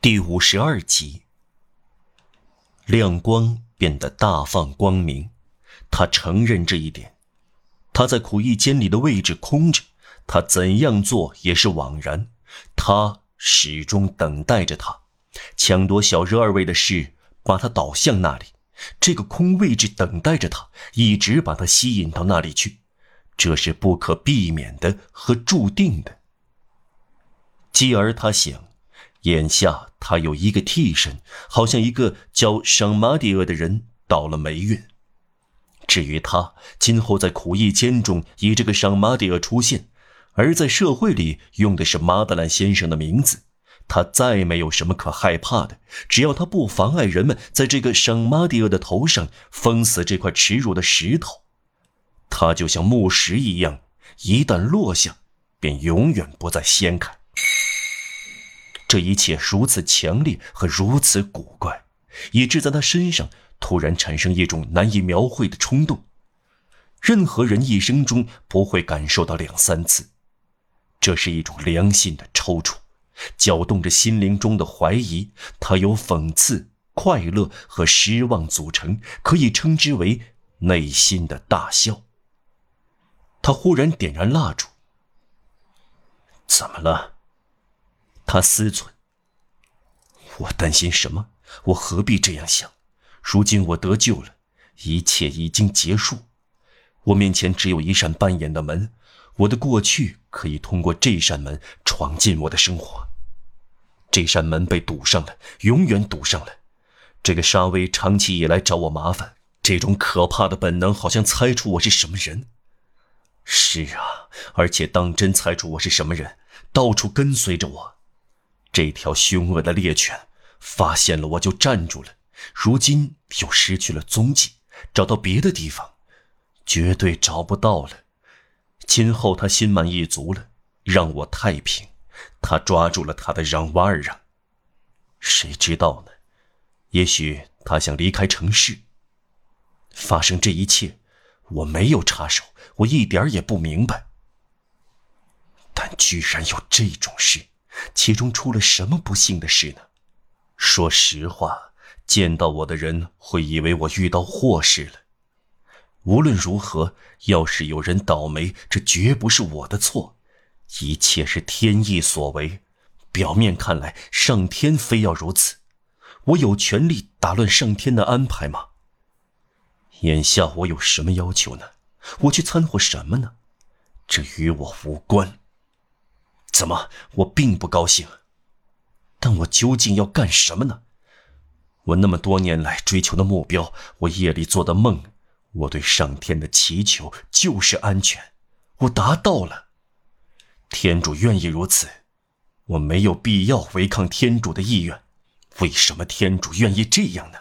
第五十二集，亮光变得大放光明，他承认这一点。他在苦役监里的位置空着，他怎样做也是枉然。他始终等待着他，抢夺小热二位的事把他导向那里。这个空位置等待着他，一直把他吸引到那里去，这是不可避免的和注定的。继而他想。眼下他有一个替身，好像一个叫圣马蒂厄的人倒了霉运。至于他今后在苦役监中以这个圣马蒂厄出现，而在社会里用的是马德兰先生的名字，他再没有什么可害怕的。只要他不妨碍人们在这个圣马蒂厄的头上封死这块耻辱的石头，他就像木石一样，一旦落下，便永远不再掀开。这一切如此强烈和如此古怪，以致在他身上突然产生一种难以描绘的冲动。任何人一生中不会感受到两三次。这是一种良心的抽搐，搅动着心灵中的怀疑。它由讽刺、快乐和失望组成，可以称之为内心的大笑。他忽然点燃蜡烛。怎么了？他思忖：“我担心什么？我何必这样想？如今我得救了，一切已经结束。我面前只有一扇半掩的门，我的过去可以通过这扇门闯进我的生活。这扇门被堵上了，永远堵上了。这个沙威长期以来找我麻烦，这种可怕的本能好像猜出我是什么人。是啊，而且当真猜出我是什么人，到处跟随着我。”这条凶恶的猎犬发现了我就站住了，如今又失去了踪迹，找到别的地方，绝对找不到了。今后他心满意足了，让我太平。他抓住了他的让瓦尔让，谁知道呢？也许他想离开城市。发生这一切，我没有插手，我一点也不明白。但居然有这种事！其中出了什么不幸的事呢？说实话，见到我的人会以为我遇到祸事了。无论如何，要是有人倒霉，这绝不是我的错，一切是天意所为。表面看来，上天非要如此，我有权利打乱上天的安排吗？眼下我有什么要求呢？我去掺和什么呢？这与我无关。怎么？我并不高兴，但我究竟要干什么呢？我那么多年来追求的目标，我夜里做的梦，我对上天的祈求就是安全，我达到了。天主愿意如此，我没有必要违抗天主的意愿。为什么天主愿意这样呢？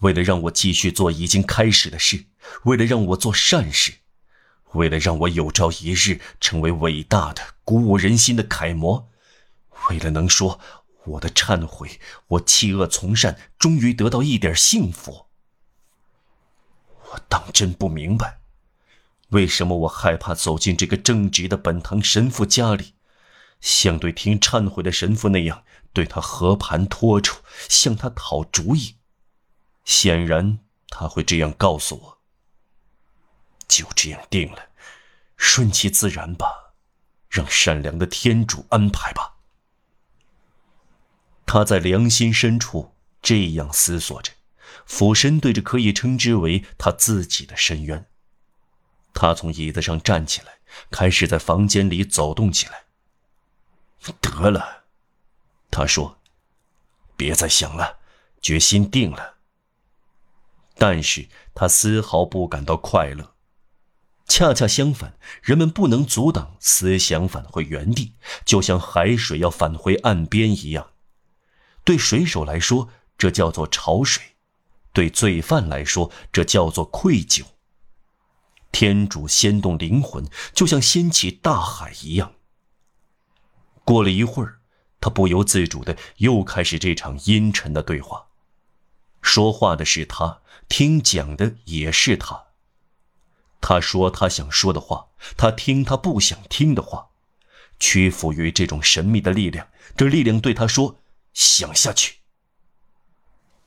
为了让我继续做已经开始的事，为了让我做善事。为了让我有朝一日成为伟大的、鼓舞人心的楷模，为了能说我的忏悔，我弃恶从善，终于得到一点幸福，我当真不明白，为什么我害怕走进这个正直的本堂神父家里，像对听忏悔的神父那样对他和盘托出，向他讨主意。显然，他会这样告诉我。就这样定了，顺其自然吧，让善良的天主安排吧。他在良心深处这样思索着，俯身对着可以称之为他自己的深渊。他从椅子上站起来，开始在房间里走动起来。得了，他说：“别再想了，决心定了。”但是他丝毫不感到快乐。恰恰相反，人们不能阻挡思想返回原地，就像海水要返回岸边一样。对水手来说，这叫做潮水；对罪犯来说，这叫做愧疚。天主掀动灵魂，就像掀起大海一样。过了一会儿，他不由自主的又开始这场阴沉的对话。说话的是他，听讲的也是他。他说他想说的话，他听他不想听的话，屈服于这种神秘的力量。这力量对他说：“想下去。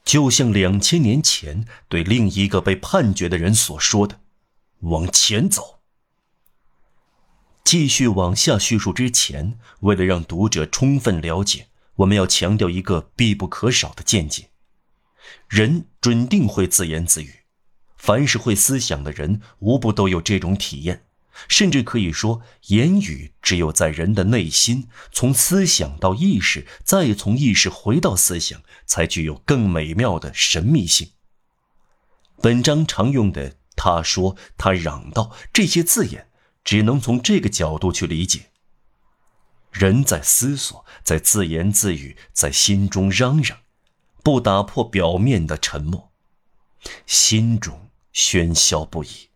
就像两千年前对另一个被判决的人所说的：“往前走。”继续往下叙述之前，为了让读者充分了解，我们要强调一个必不可少的见解：人准定会自言自语，凡是会思想的人，无不都有这种体验。甚至可以说，言语只有在人的内心，从思想到意识，再从意识回到思想，才具有更美妙的神秘性。本章常用的“他说”“他嚷道”这些字眼，只能从这个角度去理解：人在思索，在自言自语，在心中嚷嚷，不打破表面的沉默，心中喧嚣不已。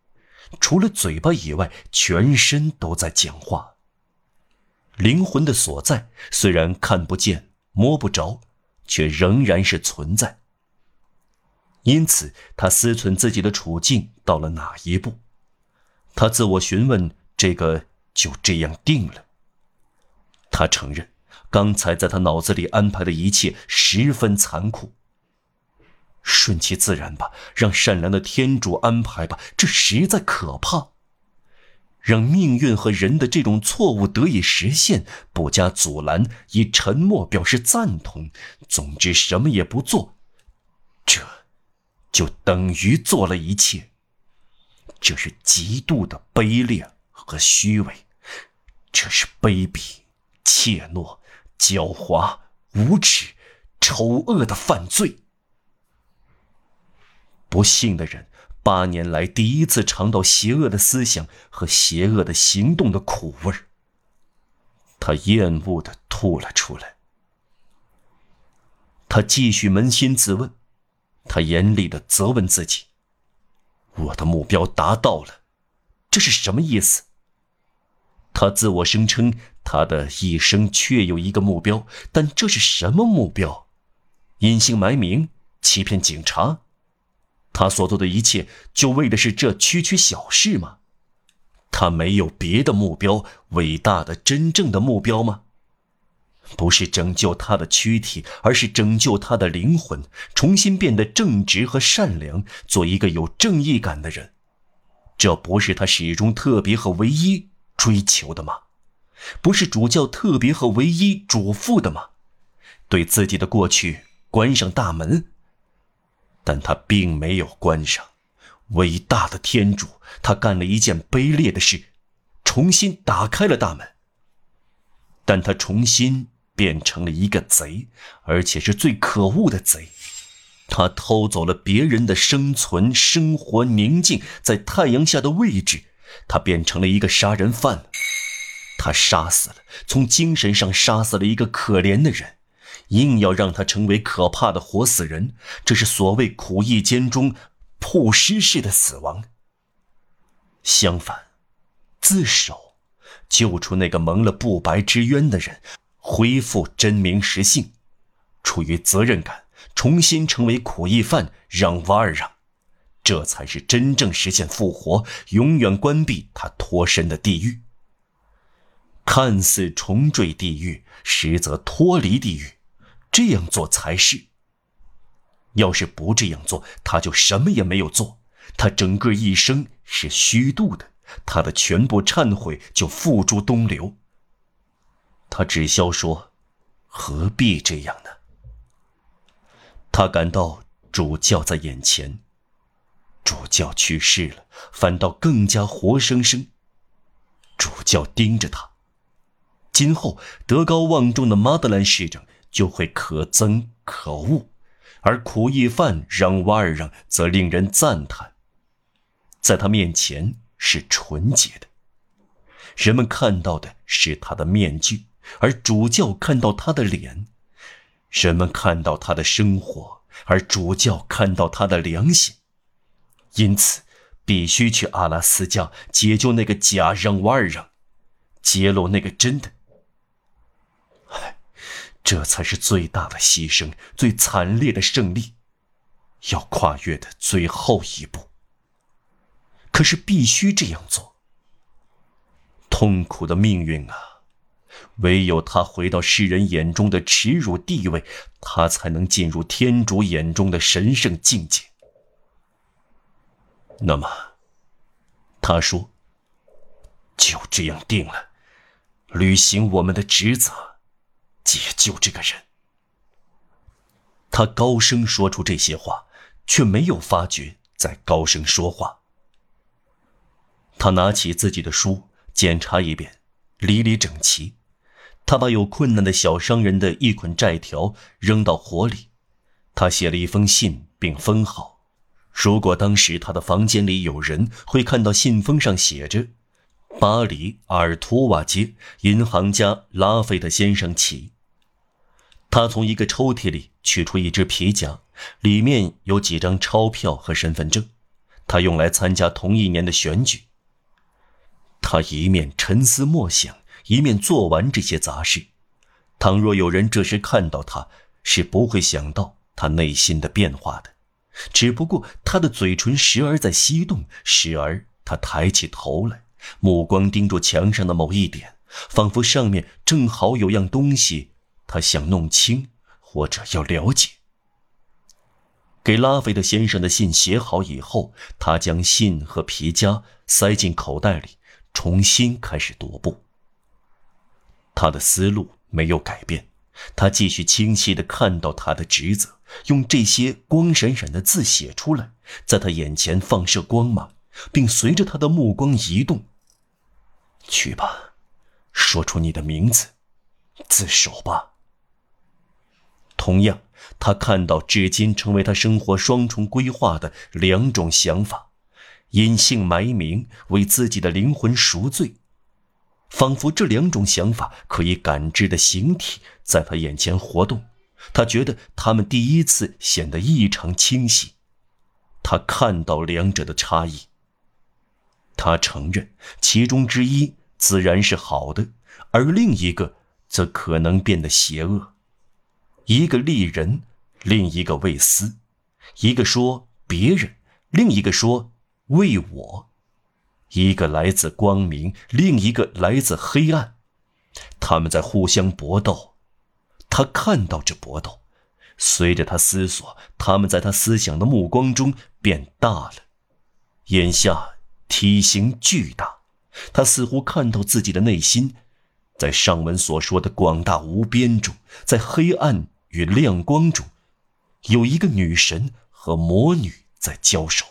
除了嘴巴以外，全身都在讲话。灵魂的所在虽然看不见、摸不着，却仍然是存在。因此，他思忖自己的处境到了哪一步，他自我询问：这个就这样定了。他承认，刚才在他脑子里安排的一切十分残酷。顺其自然吧，让善良的天主安排吧。这实在可怕。让命运和人的这种错误得以实现，不加阻拦，以沉默表示赞同。总之，什么也不做，这，就等于做了一切。这是极度的卑劣和虚伪，这是卑鄙、怯懦、狡猾、无耻、丑恶的犯罪。不幸的人，八年来第一次尝到邪恶的思想和邪恶的行动的苦味。他厌恶的吐了出来。他继续扪心自问，他严厉的责问自己：“我的目标达到了，这是什么意思？”他自我声称他的一生确有一个目标，但这是什么目标？隐姓埋名，欺骗警察？他所做的一切，就为的是这区区小事吗？他没有别的目标，伟大的、真正的目标吗？不是拯救他的躯体，而是拯救他的灵魂，重新变得正直和善良，做一个有正义感的人。这不是他始终特别和唯一追求的吗？不是主教特别和唯一嘱咐的吗？对自己的过去关上大门。但他并没有关上。伟大的天主，他干了一件卑劣的事，重新打开了大门。但他重新变成了一个贼，而且是最可恶的贼。他偷走了别人的生存、生活宁静在太阳下的位置。他变成了一个杀人犯。他杀死了，从精神上杀死了一个可怜的人。硬要让他成为可怕的活死人，这是所谓苦役监中曝尸式的死亡。相反，自首，救出那个蒙了不白之冤的人，恢复真名实姓，出于责任感，重新成为苦役犯，让瓦尔让，这才是真正实现复活，永远关闭他脱身的地狱。看似重坠地狱，实则脱离地狱。这样做才是。要是不这样做，他就什么也没有做。他整个一生是虚度的，他的全部忏悔就付诸东流。他只消说：“何必这样呢？”他感到主教在眼前，主教去世了，反倒更加活生生。主教盯着他，今后德高望重的马德兰市长。就会可憎可恶，而苦役犯让瓦尔让则令人赞叹。在他面前是纯洁的，人们看到的是他的面具，而主教看到他的脸；人们看到他的生活，而主教看到他的良心。因此，必须去阿拉斯加解救那个假让瓦尔让，揭露那个真的。这才是最大的牺牲，最惨烈的胜利，要跨越的最后一步。可是必须这样做。痛苦的命运啊，唯有他回到世人眼中的耻辱地位，他才能进入天主眼中的神圣境界。那么，他说：“就这样定了，履行我们的职责，解救这个人。”他高声说出这些话，却没有发觉在高声说话。他拿起自己的书，检查一遍，理理整齐。他把有困难的小商人的一捆债条扔到火里。他写了一封信，并封好。如果当时他的房间里有人，会看到信封上写着：“巴黎尔图瓦街银行家拉菲特先生起。”他从一个抽屉里取出一只皮夹，里面有几张钞票和身份证，他用来参加同一年的选举。他一面沉思默想。一面做完这些杂事，倘若有人这时看到他，是不会想到他内心的变化的。只不过他的嘴唇时而在翕动，时而他抬起头来，目光盯住墙上的某一点，仿佛上面正好有样东西，他想弄清或者要了解。给拉斐特先生的信写好以后，他将信和皮夹塞进口袋里，重新开始踱步。他的思路没有改变，他继续清晰地看到他的职责，用这些光闪闪的字写出来，在他眼前放射光芒，并随着他的目光移动。去吧，说出你的名字，自首吧。同样，他看到至今成为他生活双重规划的两种想法：隐姓埋名，为自己的灵魂赎罪。仿佛这两种想法可以感知的形体在他眼前活动，他觉得他们第一次显得异常清晰。他看到两者的差异。他承认其中之一自然是好的，而另一个则可能变得邪恶。一个利人，另一个为私；一个说别人，另一个说为我。一个来自光明，另一个来自黑暗，他们在互相搏斗。他看到这搏斗，随着他思索，他们在他思想的目光中变大了。眼下体型巨大，他似乎看到自己的内心，在上文所说的广大无边中，在黑暗与亮光中，有一个女神和魔女在交手。